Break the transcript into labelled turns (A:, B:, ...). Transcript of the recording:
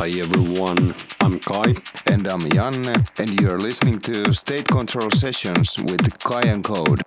A: Hi everyone, I'm Kai.
B: And I'm Janne, and you're listening to State Control Sessions with Kai and Code.